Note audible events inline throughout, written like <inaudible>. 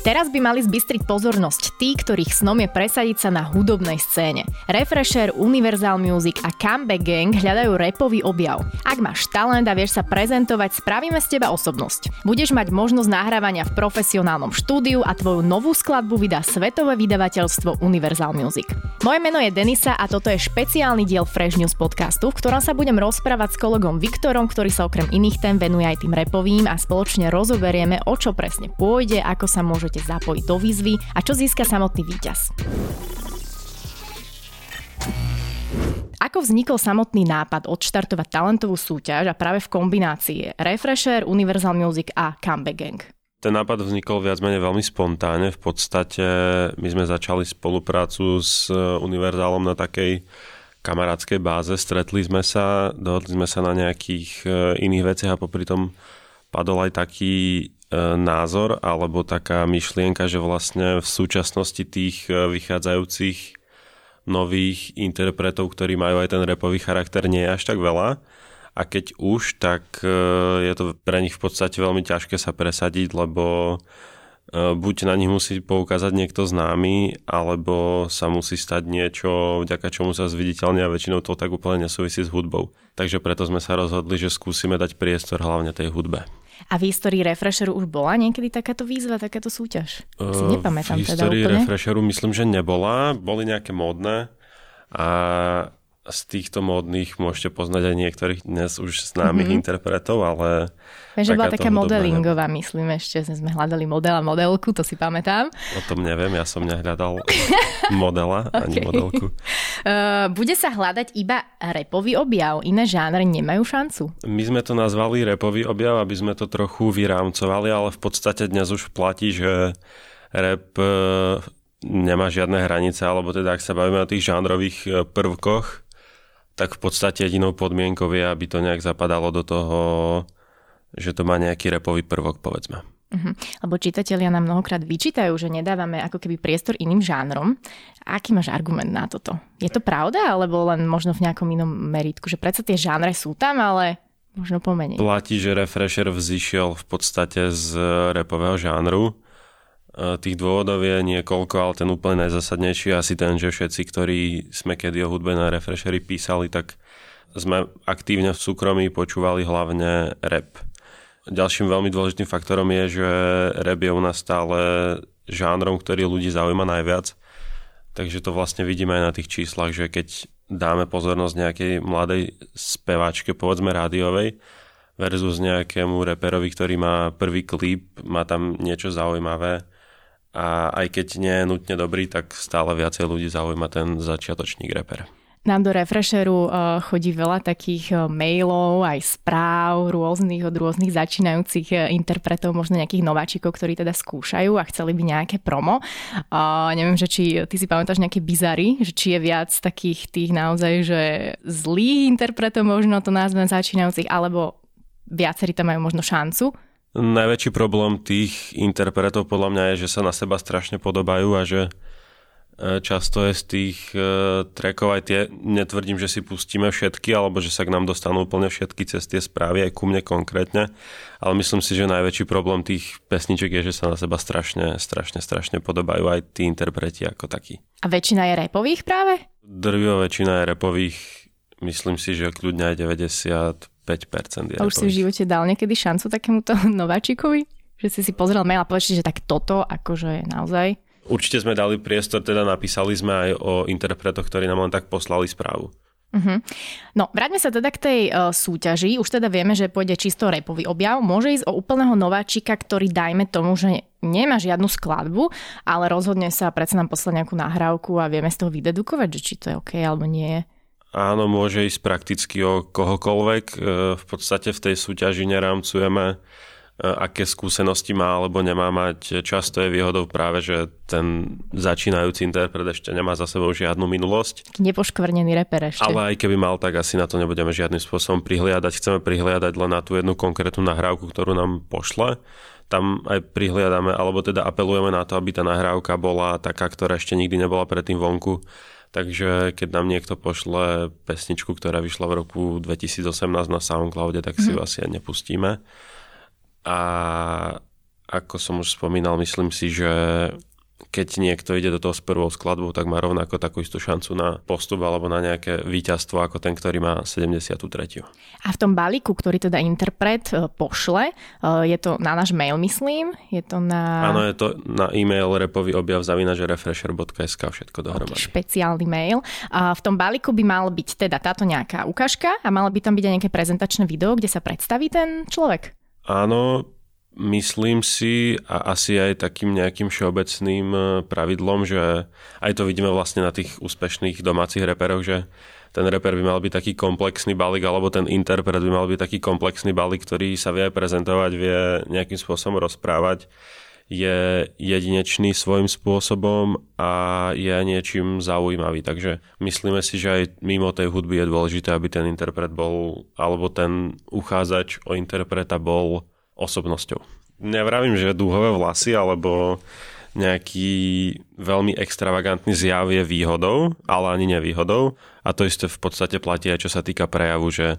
Teraz by mali zbystriť pozornosť tí, ktorých snom je presadiť sa na hudobnej scéne. Refresher, Universal Music a Comeback Gang hľadajú repový objav. Ak máš talent a vieš sa prezentovať, spravíme z teba osobnosť. Budeš mať možnosť nahrávania v profesionálnom štúdiu a tvoju novú skladbu vydá svetové vydavateľstvo Universal Music. Moje meno je Denisa a toto je špeciálny diel Fresh News podcastu, v ktorom sa budem rozprávať s kolegom Viktorom, ktorý sa okrem iných tém venuje aj tým repovým a spoločne rozoberieme, o čo presne pôjde, ako sa môže môžete zapojiť do výzvy a čo získa samotný víťaz. Ako vznikol samotný nápad odštartovať talentovú súťaž a práve v kombinácii Refresher, Universal Music a Comeback Gang? Ten nápad vznikol viac menej veľmi spontánne. V podstate my sme začali spoluprácu s Univerzálom na takej kamarádskej báze. Stretli sme sa, dohodli sme sa na nejakých e, iných veciach a popri tom padol aj taký názor alebo taká myšlienka, že vlastne v súčasnosti tých e, vychádzajúcich nových interpretov, ktorí majú aj ten repový charakter, nie je až tak veľa. A keď už, tak e, je to pre nich v podstate veľmi ťažké sa presadiť, lebo buď na nich musí poukázať niekto známy, alebo sa musí stať niečo, vďaka čomu sa zviditeľne a väčšinou to tak úplne nesúvisí s hudbou. Takže preto sme sa rozhodli, že skúsime dať priestor hlavne tej hudbe. A v histórii Refresheru už bola niekedy takáto výzva, takáto súťaž? Si nepamätám v teda histórii teda Refresheru myslím, že nebola. Boli nejaké módne a z týchto módnych môžete poznať aj niektorých dnes už známych mm-hmm. interpretov, ale... Viem, že bola taká modelingová, myslím ešte, sme hľadali model a modelku, to si pamätám. O tom neviem, ja som nehľadal <laughs> modela ani okay. modelku. Uh, <laughs> bude sa hľadať iba repový objav, iné žánry nemajú šancu? My sme to nazvali repový objav, aby sme to trochu vyrámcovali, ale v podstate dnes už platí, že rap e, nemá žiadne hranice, alebo teda ak sa bavíme o tých žánrových e, prvkoch, tak v podstate jedinou podmienkou je, aby to nejak zapadalo do toho, že to má nejaký repový prvok, povedzme. Uh-huh. Lebo čitatelia nám mnohokrát vyčítajú, že nedávame ako keby priestor iným žánrom. Aký máš argument na toto? Je to pravda, alebo len možno v nejakom inom meritku? Že predsa tie žánre sú tam, ale možno pomenej. Platí, že Refresher vzýšiel v podstate z repového žánru tých dôvodov je niekoľko, ale ten úplne najzasadnejší je asi ten, že všetci, ktorí sme kedy o hudbe na Refreshery písali, tak sme aktívne v súkromí počúvali hlavne rap. Ďalším veľmi dôležitým faktorom je, že rap je u nás stále žánrom, ktorý ľudí zaujíma najviac. Takže to vlastne vidíme aj na tých číslach, že keď dáme pozornosť nejakej mladej speváčke, povedzme rádiovej, versus nejakému reperovi, ktorý má prvý klip, má tam niečo zaujímavé, a aj keď nie je nutne dobrý, tak stále viacej ľudí zaujíma ten začiatočník reper. Nám do Refresheru uh, chodí veľa takých uh, mailov, aj správ rôznych od rôznych začínajúcich uh, interpretov, možno nejakých nováčikov, ktorí teda skúšajú a chceli by nejaké promo. Neviem, že či ty si pamätáš nejaké bizary, že či je viac takých tých naozaj, že zlých interpretov možno to nazvem začínajúcich, alebo viacerí tam majú možno šancu Najväčší problém tých interpretov podľa mňa je, že sa na seba strašne podobajú a že e, často je z tých e, trackov aj tie, netvrdím, že si pustíme všetky, alebo že sa k nám dostanú úplne všetky cez tie správy, aj ku mne konkrétne, ale myslím si, že najväčší problém tých pesniček je, že sa na seba strašne, strašne, strašne podobajú aj tí interpreti ako takí. A väčšina je repových práve? Drvivá väčšina je repových, myslím si, že kľudne aj 90 5% je A už si v živote dal niekedy šancu takémuto <laughs> nováčikovi? Že si si pozrel mail a povedal, že tak toto akože je naozaj... Určite sme dali priestor, teda napísali sme aj o interpretoch, ktorí nám len tak poslali správu. Uh-huh. No, vráťme sa teda k tej uh, súťaži. Už teda vieme, že pôjde čisto repový objav. Môže ísť o úplného nováčika, ktorý dajme tomu, že nemá žiadnu skladbu, ale rozhodne sa predsa nám poslať nejakú nahrávku a vieme z toho vydedukovať, že či to je OK alebo nie. Áno, môže ísť prakticky o kohokoľvek. E, v podstate v tej súťaži nerámcujeme, e, aké skúsenosti má alebo nemá mať. Často je výhodou práve, že ten začínajúci interpret ešte nemá za sebou žiadnu minulosť. Nepoškvrnený reper ešte. Ale aj keby mal, tak asi na to nebudeme žiadnym spôsobom prihliadať. Chceme prihliadať len na tú jednu konkrétnu nahrávku, ktorú nám pošle. Tam aj prihliadame, alebo teda apelujeme na to, aby tá nahrávka bola taká, ktorá ešte nikdy nebola predtým vonku Takže keď nám niekto pošle pesničku, ktorá vyšla v roku 2018 na Soundcloude, tak si mm. ju asi aj nepustíme. A ako som už spomínal, myslím si, že keď niekto ide do toho s prvou skladbou, tak má rovnako takú istú šancu na postup alebo na nejaké víťazstvo ako ten, ktorý má 73. A v tom balíku, ktorý teda interpret e, pošle, e, je to na náš mail, myslím? Je to na... Áno, je to na e-mail repový objav refresher.sk všetko dohromady. Okay, špeciálny mail. A v tom balíku by mal byť teda táto nejaká ukážka a malo by tam byť aj nejaké prezentačné video, kde sa predstaví ten človek? Áno, myslím si a asi aj takým nejakým všeobecným e, pravidlom, že aj to vidíme vlastne na tých úspešných domácich reperoch, že ten reper by mal byť taký komplexný balík, alebo ten interpret by mal byť taký komplexný balík, ktorý sa vie prezentovať, vie nejakým spôsobom rozprávať, je jedinečný svojím spôsobom a je niečím zaujímavý. Takže myslíme si, že aj mimo tej hudby je dôležité, aby ten interpret bol, alebo ten uchádzač o interpreta bol osobnosťou. Nevravím, že dúhové vlasy alebo nejaký veľmi extravagantný zjav je výhodou, ale ani nevýhodou. A to isté v podstate platí aj čo sa týka prejavu, že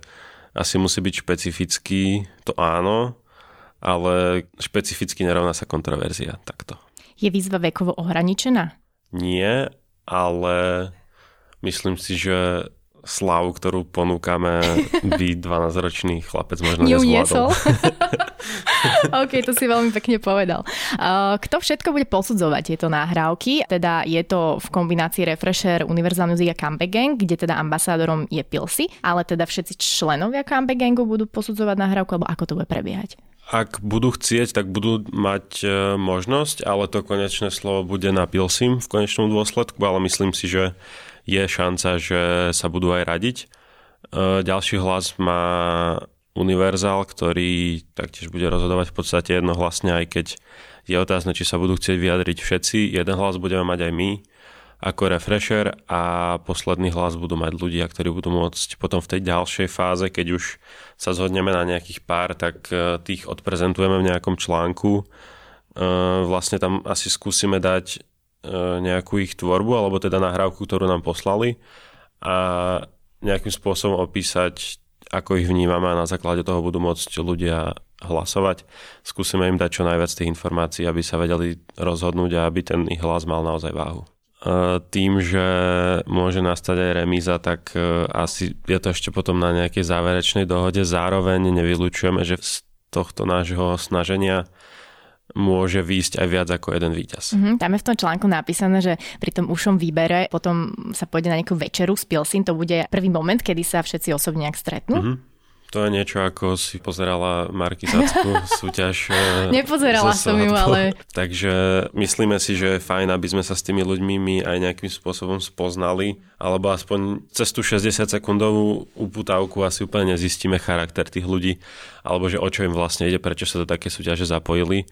asi musí byť špecifický, to áno, ale špecificky nerovná sa kontroverzia. Takto. Je výzva vekovo ohraničená? Nie, ale myslím si, že slavu, ktorú ponúkame, by 12-ročný chlapec možno nezvládol. <laughs> OK, to si veľmi pekne povedal. Kto všetko bude posudzovať tieto náhrávky? Teda je to v kombinácii Refresher, Universal Music a Comeback Gang, kde teda ambasádorom je Pilsi, ale teda všetci členovia Comeback Gangu budú posudzovať nahrávku, alebo ako to bude prebiehať? Ak budú chcieť, tak budú mať e, možnosť, ale to konečné slovo bude na Pilsim v konečnom dôsledku, ale myslím si, že je šanca, že sa budú aj radiť. E, ďalší hlas má univerzál, ktorý taktiež bude rozhodovať v podstate jednohlasne, aj keď je otázne, či sa budú chcieť vyjadriť všetci. Jeden hlas budeme mať aj my ako refresher a posledný hlas budú mať ľudia, ktorí budú môcť potom v tej ďalšej fáze, keď už sa zhodneme na nejakých pár, tak e, tých odprezentujeme v nejakom článku. E, vlastne tam asi skúsime dať nejakú ich tvorbu, alebo teda nahrávku, ktorú nám poslali a nejakým spôsobom opísať ako ich vnímame a na základe toho budú môcť ľudia hlasovať. Skúsime im dať čo najviac tých informácií, aby sa vedeli rozhodnúť a aby ten ich hlas mal naozaj váhu. E, tým, že môže nastať aj remíza, tak e, asi je to ešte potom na nejakej záverečnej dohode. Zároveň nevylučujeme, že z tohto nášho snaženia môže výjsť aj viac ako jeden víťaz. Mm-hmm, tam je v tom článku napísané, že pri tom ušom výbere potom sa pôjde na nejakú večeru s Pilsin, to bude prvý moment, kedy sa všetci osobne nejak stretnú. Mm-hmm. To je niečo, ako si pozerala markizáckú <laughs> súťaž. Eh, Nepozerala som ju, ale... <laughs> Takže myslíme si, že je fajn, aby sme sa s tými ľuďmi my aj nejakým spôsobom spoznali, alebo aspoň cez tú 60 sekundovú uputávku asi úplne nezistíme charakter tých ľudí, alebo že o čo im vlastne ide, prečo sa do také súťaže zapojili.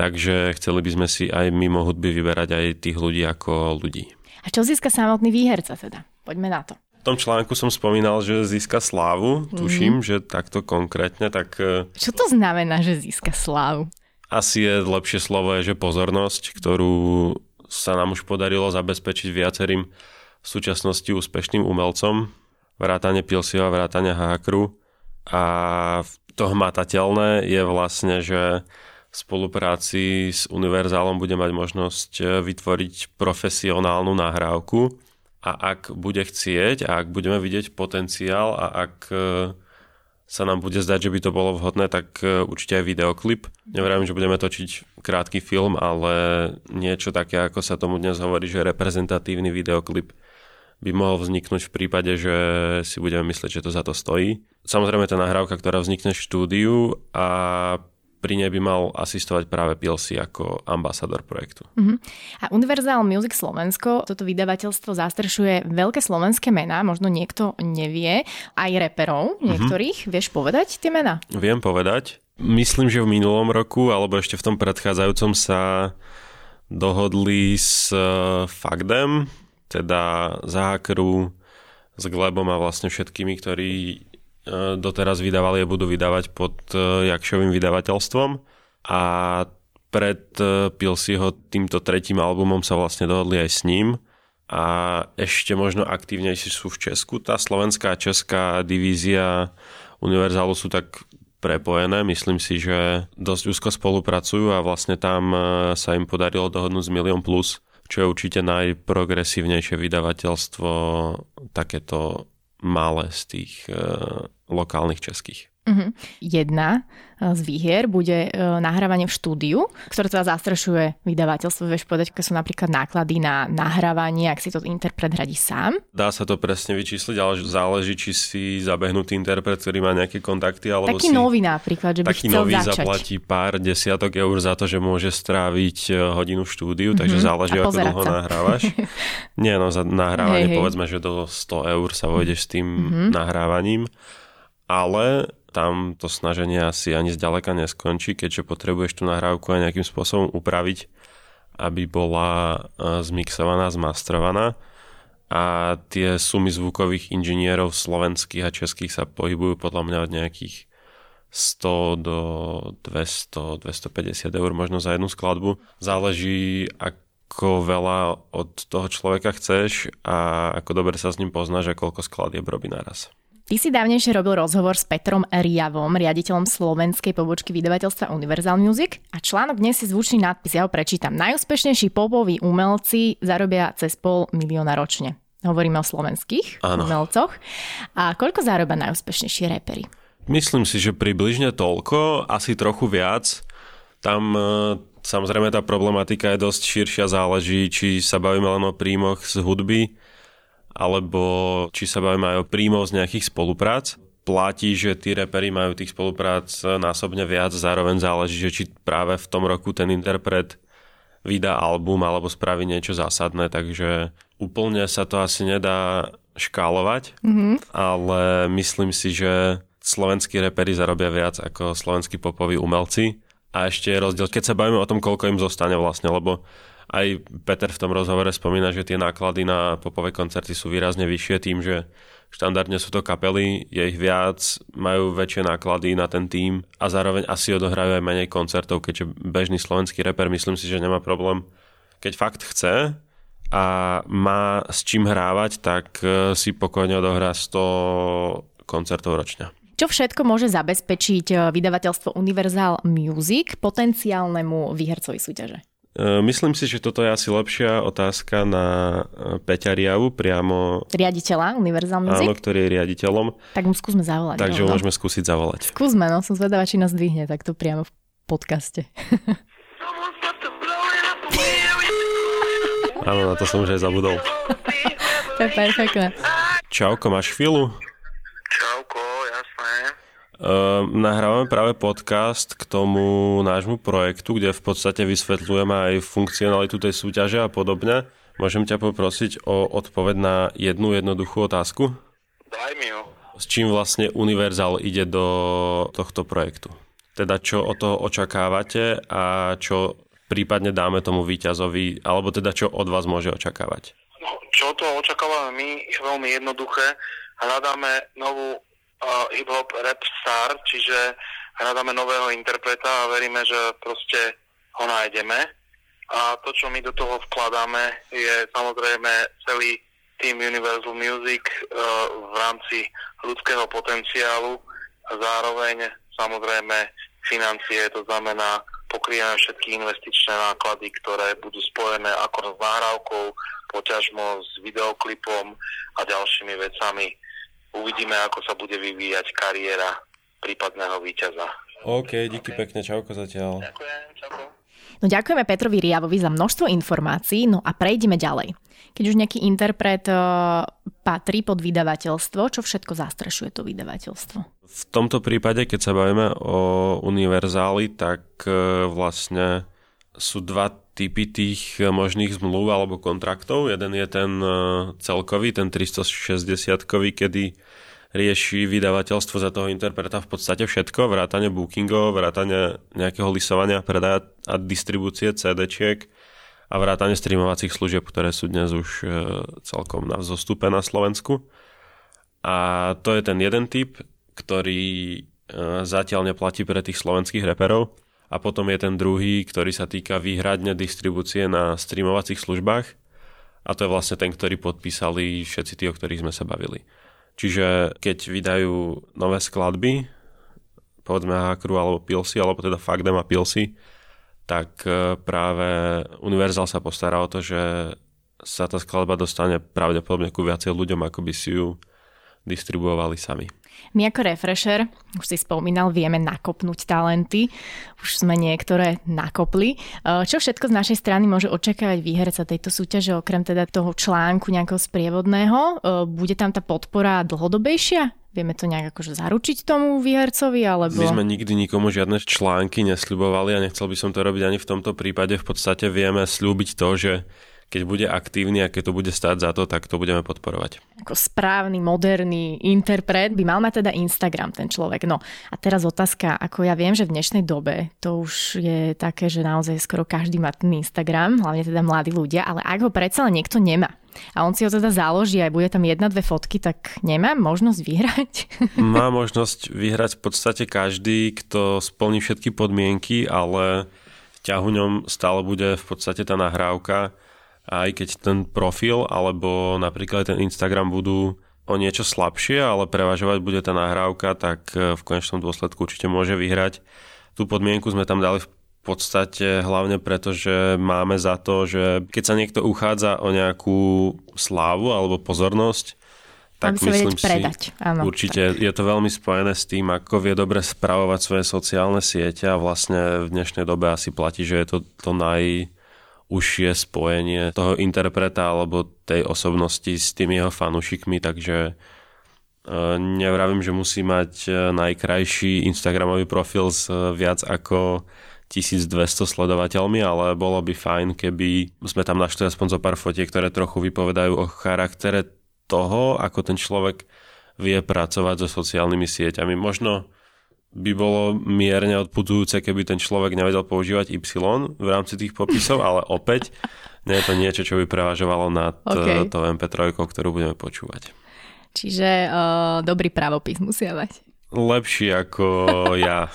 Takže chceli by sme si aj mimo hudby vyberať aj tých ľudí ako ľudí. A čo získa samotný výherca teda? Poďme na to tom článku som spomínal, že získa slávu. Tuším, že takto konkrétne. Tak... E, Čo to znamená, že získa slávu? Asi je lepšie slovo, je, že pozornosť, ktorú sa nám už podarilo zabezpečiť viacerým v súčasnosti úspešným umelcom. Vrátane Pilsiho a vrátane Hákru. A to hmatateľné je vlastne, že v spolupráci s Univerzálom bude mať možnosť e, vytvoriť profesionálnu nahrávku, a ak bude chcieť a ak budeme vidieť potenciál a ak e, sa nám bude zdať, že by to bolo vhodné, tak e, určite aj videoklip. Neverím, že budeme točiť krátky film, ale niečo také, ako sa tomu dnes hovorí, že reprezentatívny videoklip by mohol vzniknúť v prípade, že si budeme myslieť, že to za to stojí. Samozrejme tá nahrávka, ktorá vznikne v štúdiu a pri nej by mal asistovať práve Pilsi ako ambasador projektu. Uh-huh. A Universal Music Slovensko, toto vydavateľstvo zastrešuje veľké slovenské mená, možno niekto nevie, aj reperov mhm. niektorých. Uh-huh. Vieš povedať tie mená? Viem povedať. Myslím, že v minulom roku, alebo ešte v tom predchádzajúcom sa dohodli s e, Fagdem, teda Zákru, s Glebom a vlastne všetkými, ktorí doteraz vydávali a budú vydávať pod e, Jakšovým vydavateľstvom a pred e, Pilsiho týmto tretím albumom sa vlastne dohodli aj s ním a ešte možno aktívnejší sú v Česku. Tá slovenská a česká divízia Univerzálu sú tak prepojené. Myslím si, že dosť úzko spolupracujú a vlastne tam e, sa im podarilo dohodnúť z Milion Plus, čo je určite najprogresívnejšie vydavateľstvo takéto malé z tých e, lokálnych českých. Uh-huh. Jedna e, z výhier bude e, nahrávanie v štúdiu, ktoré teda zastrešuje vydavateľstvo. Vieš povedať, aké sú napríklad náklady na nahrávanie, ak si to interpret hradí sám? Dá sa to presne vyčísliť, ale záleží, či si zabehnutý interpret, ktorý má nejaké kontakty, alebo Taký si... nový napríklad, že by taký chcel nový začať. zaplatí pár desiatok eur za to, že môže stráviť e, hodinu v štúdiu, uh-huh. takže záleží, ako dlho sa. nahrávaš. <laughs> Nie, no za nahrávanie hej. povedzme, že do 100 eur sa vojdeš s tým Mhm. nahrávaním, ale tam to snaženie asi ani zďaleka neskončí, keďže potrebuješ tú nahrávku aj nejakým spôsobom upraviť, aby bola e, zmixovaná, zmastrovaná a tie sumy zvukových inžinierov slovenských a českých sa pohybujú podľa mňa od nejakých 100 do 200, 250 eur možno za jednu skladbu. Záleží, ako veľa od toho človeka chceš a ako dobre sa s ním poznáš a koľko skladieb robí naraz. Ty si dávnejšie robil rozhovor s Petrom Riavom, riaditeľom slovenskej pobočky vydavateľstva Universal Music a článok dnes si zvučný nadpis, ja ho prečítam. Najúspešnejší popoví umelci zarobia cez pol milióna ročne. Hovoríme o slovenských Áno. umelcoch. A koľko zaroba najúspešnejší repery? Myslím si, že približne toľko, asi trochu viac. Tam e, samozrejme tá problematika je dosť širšia, záleží, či sa bavíme len o príjmoch z hudby, alebo či sa bavíme aj o príjmoch z nejakých spoluprác. Platí, že tí repery majú tých spoluprác násobne viac, zároveň záleží, že či práve v tom roku ten interpret vydá album alebo spraví niečo zásadné, takže úplne sa to asi nedá škálovať, mm-hmm. ale myslím si, že slovenskí repery zarobia viac ako slovenskí popoví umelci. A ešte je rozdiel, keď sa bavíme o tom, koľko im zostane vlastne, lebo aj Peter v tom rozhovore spomína, že tie náklady na popové koncerty sú výrazne vyššie tým, že štandardne sú to kapely, je ich viac, majú väčšie náklady na ten tým a zároveň asi odohrajú aj menej koncertov, keďže bežný slovenský reper myslím si, že nemá problém, keď fakt chce a má s čím hrávať, tak eh, si pokojne odohrá 100 koncertov ročne. Čo všetko môže zabezpečiť e, vydavateľstvo Universal Music potenciálnemu výhercovi súťaže? E, Myslím si, že toto je asi lepšia otázka na e, Peťa Riavu, priamo Riaditeľa Universal Music? áno, ktorý je riaditeľom, Tak mu skúsme zavolať. takže rovno. môžeme skúsiť zavolať. Skúsme, no som zvedavá, či nás dvihne takto priamo v podcaste. Áno, na to som už aj zabudol. to je perfektné. Čauko, máš chvíľu? Uh, nahrávame práve podcast k tomu nášmu projektu, kde v podstate vysvetľujeme aj funkcionalitu tej súťaže a podobne. Môžem ťa poprosiť o odpoveď na jednu jednoduchú otázku? Daj mi ju. S čím vlastne Universal ide do tohto projektu? Teda čo od toho očakávate a čo prípadne dáme tomu víťazovi, alebo teda čo od vás môže očakávať? No, čo to očakávame my, je veľmi jednoduché. Hľadáme novú uh, hip-hop rap star, čiže hľadáme nového interpreta a veríme, že proste ho nájdeme. A to, čo my do toho vkladáme, je samozrejme celý tým Universal Music uh, v rámci ľudského potenciálu a zároveň samozrejme financie, to znamená pokrývame všetky investičné náklady, ktoré budú spojené ako s nahrávkou, poťažmo s videoklipom a ďalšími vecami. Uvidíme, ako sa bude vyvíjať kariéra prípadného víťaza. OK, díky pekne, čauko zatiaľ. Ďakujem, čau. No ďakujeme Petrovi Riavovi za množstvo informácií, no a prejdeme ďalej. Keď už nejaký interpret uh, patrí pod vydavateľstvo, čo všetko zastrešuje to vydavateľstvo? V tomto prípade, keď sa bavíme o univerzáli, tak e, vlastne sú dva typy tých možných zmluv alebo kontraktov. Jeden je ten e, celkový, ten 360-kový, kedy rieši vydavateľstvo za toho interpreta v podstate všetko, vrátane bookingov, vrátane nejakého lisovania, predaja a distribúcie CD-čiek a vrátane streamovacích služieb, ktoré sú dnes už e, celkom na vzostupe na Slovensku. A to je ten jeden typ, ktorý e, zatiaľ neplatí pre tých slovenských reperov. A potom je ten druhý, ktorý sa týka výhradne distribúcie na streamovacích službách. A to je vlastne ten, ktorý podpísali všetci tí, o ktorých sme sa bavili. Čiže keď vydajú nové skladby, povedzme Hakru alebo Pilsi, alebo teda Fagdem a Pilsi, tak e, práve Universal sa postará o to, že sa tá skladba dostane pravdepodobne ku viacej ľuďom, ako by si ju distribuovali sami. My ako refresher, už si spomínal, vieme nakopnúť talenty. Už sme niektoré nakopli. E, čo všetko z našej strany môže očakávať výherca tejto súťaže, okrem teda toho článku nejakého sprievodného? E, bude tam tá podpora dlhodobejšia? Vieme to nejak akože zaručiť tomu výhercovi, alebo... My sme nikdy nikomu žiadne články nesľubovali a nechcel by som to robiť ani v tomto prípade. V podstate vieme slúbiť to, že keď bude aktívny a keď to bude stáť za to, tak to budeme podporovať. Ako správny, moderný interpret by mal mať teda Instagram ten človek. No a teraz otázka, ako ja viem, že v dnešnej dobe to už je také, že naozaj skoro každý má ten Instagram, hlavne teda mladí ľudia, ale ak ho predsa len niekto nemá, a on si ho teda založí a bude tam jedna, dve fotky, tak nemá možnosť vyhrať? <laughs> Má možnosť vyhrať v podstate každý, kto splní všetky podmienky, ale ťahuňom stále bude v podstate tá nahrávka, aj keď ten profil alebo napríklad ten Instagram budú o niečo slabšie, ale prevažovať bude tá nahrávka, tak e, v konečnom dôsledku určite môže vyhrať. Tú podmienku sme tam dali v podstate hlavne preto, že máme za to, že keď sa niekto uchádza o nejakú slávu alebo pozornosť, tak myslím si, predať. Áno, určite tak. je to veľmi spojené s tým, ako vie dobre spravovať svoje sociálne siete a vlastne v dnešnej dobe asi platí, že je to to naj, užšie spojenie toho interpreta alebo tej osobnosti s tými jeho fanúšikmi, takže e, nevravím, že musí mať e, najkrajší Instagramový profil s e, viac ako 1200 sledovateľmi, ale bolo by fajn, keby sme tam našli aspoň zo pár fotiek, ktoré trochu vypovedajú o charaktere toho, ako ten človek vie pracovať so sociálnymi sieťami. Možno by bolo mierne odputujúce, keby ten človek nevedel používať Y v rámci tých popisov, ale opäť nie je to niečo, čo by prevažovalo nad okay. to MP3, ktorú budeme počúvať. Čiže uh, dobrý právopis musia mať. Lepší ako ja.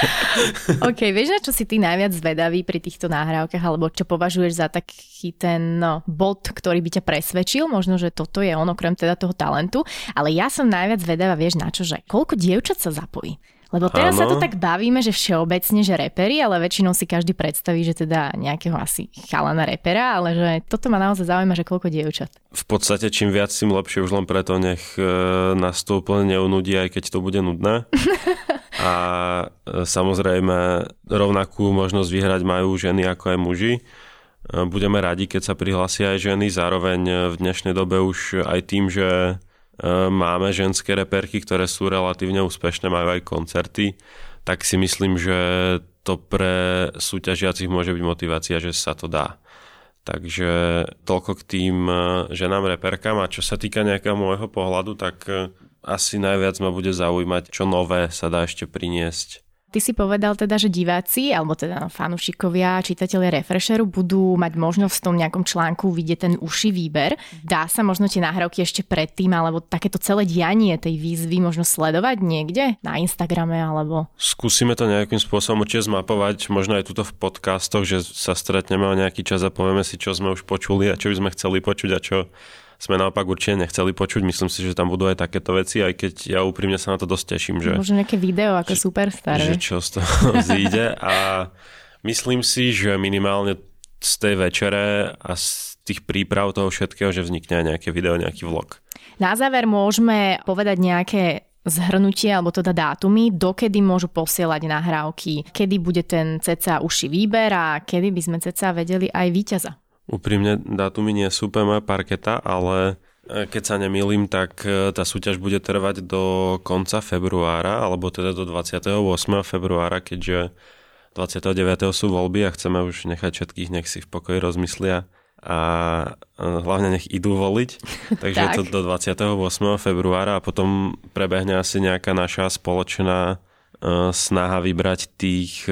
<laughs> OK, vieš, na čo si ty najviac zvedavý pri týchto nahrávkach, alebo čo považuješ za taký ten no, bod, ktorý by ťa presvedčil? Možno, že toto je on, okrem teda toho talentu. Ale ja som najviac zvedavá, vieš, na čo, že koľko dievčat sa zapojí? Lebo teraz ano. sa tu tak bavíme, že všeobecne, že repery, ale väčšinou si každý predstaví, že teda nejakého asi chalana repera, ale že toto ma naozaj zaujíma, že koľko dievčat. V podstate čím viac, tým lepšie, už len preto nech e, nás to úplne neunudí, aj keď to bude nudné. <laughs> A e, samozrejme rovnakú možnosť vyhrať majú ženy ako aj muži. E, budeme radi, keď sa prihlásia aj ženy, zároveň v dnešnej dobe už aj tým, že máme ženské reperky, ktoré sú relatívne úspešné, majú aj koncerty, tak si myslím, že to pre súťažiacich môže byť motivácia, že sa to dá. Takže toľko k tým e, ženám reperkám a čo sa týka nejakého môjho pohľadu, tak e, asi najviac ma bude zaujímať, čo nové sa dá ešte priniesť Ty si povedal teda, že diváci, alebo teda fanúšikovia, čitatelia Refresheru budú mať možnosť v tom nejakom článku vidieť ten uši výber. Dá sa možno tie nahrávky ešte predtým, alebo takéto celé dianie tej výzvy možno sledovať niekde na Instagrame, alebo... Skúsime to nejakým spôsobom určite zmapovať, možno aj tuto v podcastoch, že sa stretneme o nejaký čas a povieme si, čo sme už počuli a čo by sme chceli počuť a čo sme naopak určite nechceli počuť. Myslím si, že tam budú aj takéto veci, aj keď ja úprimne sa na to dosť teším. Že, Možno nejaké video ako že, Superstar. Že čo z toho <laughs> zíde a myslím si, že minimálne z tej večere a z tých príprav toho všetkého, že vznikne aj nejaké video, nejaký vlog. Na záver môžeme povedať nejaké zhrnutie alebo teda dátumy, dokedy môžu posielať nahrávky, kedy bude ten ceca uši výber a kedy by sme ceca vedeli aj víťaza. Úprimne dátumy nie sú úplne moja parketa, ale e, keď sa nemýlim, tak e, tá súťaž bude trvať do konca februára, alebo teda do 28. februára, keďže 29. sú voľby a chceme už nechať všetkých, nech si v pokoji rozmyslia a e, hlavne nech idú voliť. <laughs> Takže tak. je to do 28. februára a potom prebehne asi nejaká naša spoločná snaha vybrať tých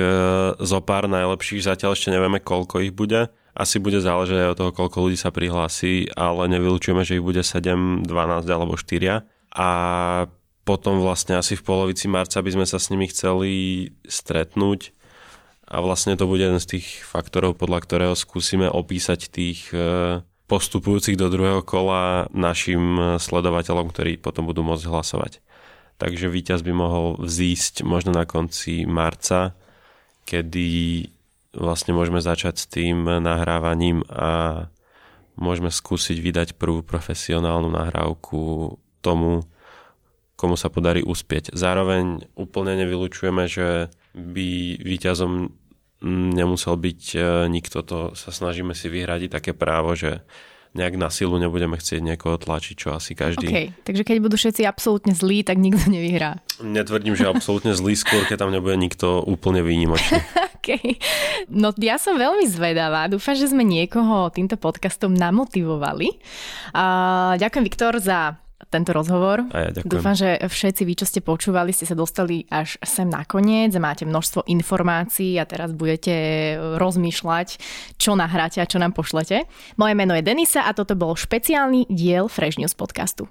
zopár najlepších. Zatiaľ ešte nevieme, koľko ich bude asi bude záležať aj od toho, koľko ľudí sa prihlási, ale nevylučujeme, že ich bude 7, 12 alebo 4. A potom vlastne asi v polovici marca by sme sa s nimi chceli stretnúť a vlastne to bude jeden z tých faktorov, podľa ktorého skúsime opísať tých e, postupujúcich do druhého kola našim sledovateľom, ktorí potom budú môcť hlasovať. takže víťaz by mohol vzísť možno na konci marca, kedy vlastne môžeme začať s tým nahrávaním a môžeme skúsiť vydať prvú profesionálnu nahrávku tomu, komu sa podarí uspieť. Zároveň úplne nevylučujeme, že by víťazom nemusel byť e, nikto, to sa snažíme si vyhradiť také právo, že nejak na silu nebudeme chcieť niekoho tlačiť, čo asi každý. Okay, takže keď budú všetci absolútne zlí, tak nikto nevyhrá. Netvrdím, že absolútne zlý, skôr keď tam nebude nikto úplne výnimočný. <laughs> okay. No ja som veľmi zvedavá. Dúfam, že sme niekoho týmto podcastom namotivovali. Uh, ďakujem Viktor za tento rozhovor. A ja ďakujem. Dúfam, že všetci vy, čo ste počúvali, ste sa dostali až sem nakoniec, máte množstvo informácií a teraz budete rozmýšľať, čo nahráte a čo nám pošlete. Moje meno je Denisa a toto bol špeciálny diel Fresh News podcastu.